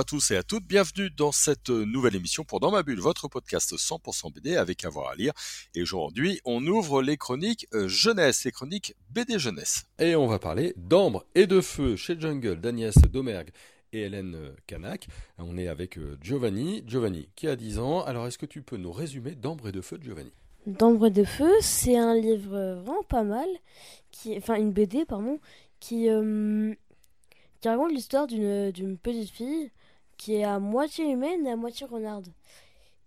À tous et à toutes, bienvenue dans cette nouvelle émission pour Dans ma bulle, votre podcast 100% BD avec avoir à lire. Et aujourd'hui, on ouvre les chroniques euh, jeunesse, les chroniques BD jeunesse. Et on va parler d'Ambre et de Feu chez Jungle d'Agnès Domergue et Hélène Canac. On est avec euh, Giovanni. Giovanni, qui a 10 ans. Alors, est-ce que tu peux nous résumer d'Ambre et de Feu, Giovanni? D'Ambre et de Feu, c'est un livre vraiment pas mal, qui, enfin une BD, pardon, qui, euh, qui raconte l'histoire d'une d'une petite fille qui est à moitié humaine et à moitié renarde.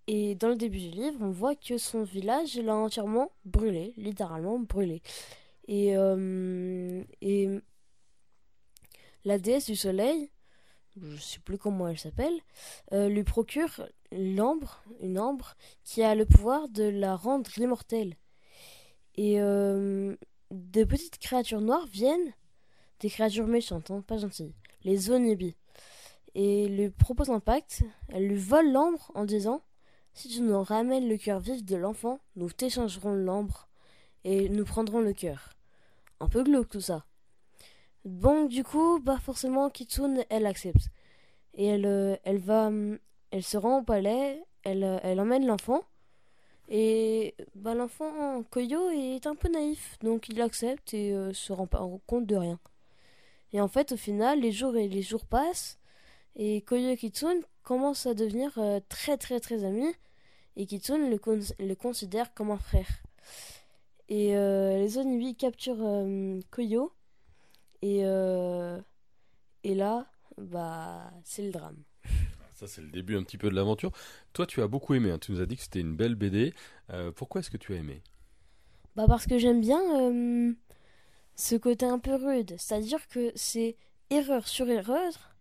Et dans le début du livre, on voit que son village est entièrement brûlé, littéralement brûlé. Et, euh, et la déesse du soleil, je sais plus comment elle s'appelle, euh, lui procure l'ambre, une ambre, qui a le pouvoir de la rendre immortelle. Et euh, des petites créatures noires viennent, des créatures méchantes, hein, pas gentilles, les onibis, et lui proposent un pacte. Elle lui vole l'ambre en disant Si tu nous ramènes le cœur vif de l'enfant, nous t'échangerons l'ambre et nous prendrons le cœur. Un peu glauque tout ça. Bon, du coup, bah forcément, Kitsune, elle accepte. Et elle, euh, elle va, hum, elle se rend au palais, elle, euh, elle emmène l'enfant. Et bah l'enfant, Koyo, est un peu naïf, donc il accepte et euh, se rend pas compte de rien. Et en fait, au final, les jours et les jours passent, et Koyo et Kitsune commencent à devenir euh, très très très amis, et Kitsune le, le considère comme un frère. Et euh, les Onibi capturent euh, Koyo, et, euh, et là, bah, c'est le drame. Ça, c'est le début un petit peu de l'aventure. Toi, tu as beaucoup aimé. hein. Tu nous as dit que c'était une belle BD. Euh, pourquoi est-ce que tu as aimé? Bah parce que j'aime bien euh, ce côté un peu rude. C'est-à-dire que c'est erreur sur erreur,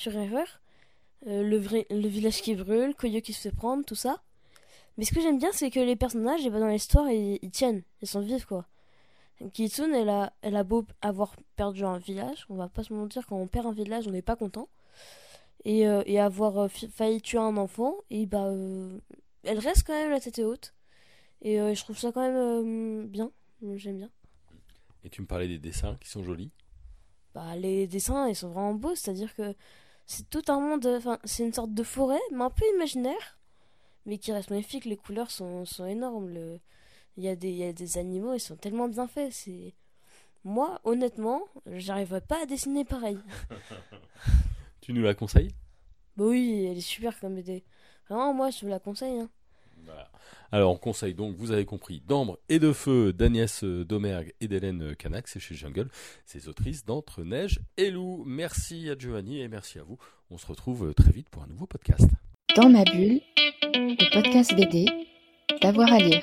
sur erreur. Euh, le, vrai, le village qui brûle, Koyo qui se fait prendre, tout ça. Mais ce que j'aime bien, c'est que les personnages, eh ben, dans l'histoire, ils, ils tiennent. Ils sont vifs, quoi. Kitsune, elle a, elle a beau avoir perdu un village. On va pas se mentir, quand on perd un village, on n'est pas content. Et, euh, et avoir euh, failli tuer un enfant, et bah, euh, elle reste quand même la tête haute. Et je trouve ça quand même bien. J'aime bien. Et tu me parlais des dessins qui sont jolis. Bah, les dessins, ils sont vraiment beaux. C'est-à-dire que c'est tout un monde. Enfin, c'est une sorte de forêt, mais un peu imaginaire. Mais qui reste magnifique. Les couleurs sont, sont énormes. Le... Il, y a des, il y a des animaux, ils sont tellement bien faits. C'est. Moi, honnêtement, j'arriverais pas à dessiner pareil. Tu nous la conseilles? Bah oui, elle est super comme BD. Vraiment, moi, je vous la conseille. Hein. Alors, on conseille donc, vous avez compris, d'Ambre et de Feu d'Agnès Domergue et d'Hélène Canac, c'est chez Jungle, ces autrices d'Entre Neige et Loup. Merci à Giovanni et merci à vous. On se retrouve très vite pour un nouveau podcast. Dans ma bulle, le podcast BD, d'avoir à lire.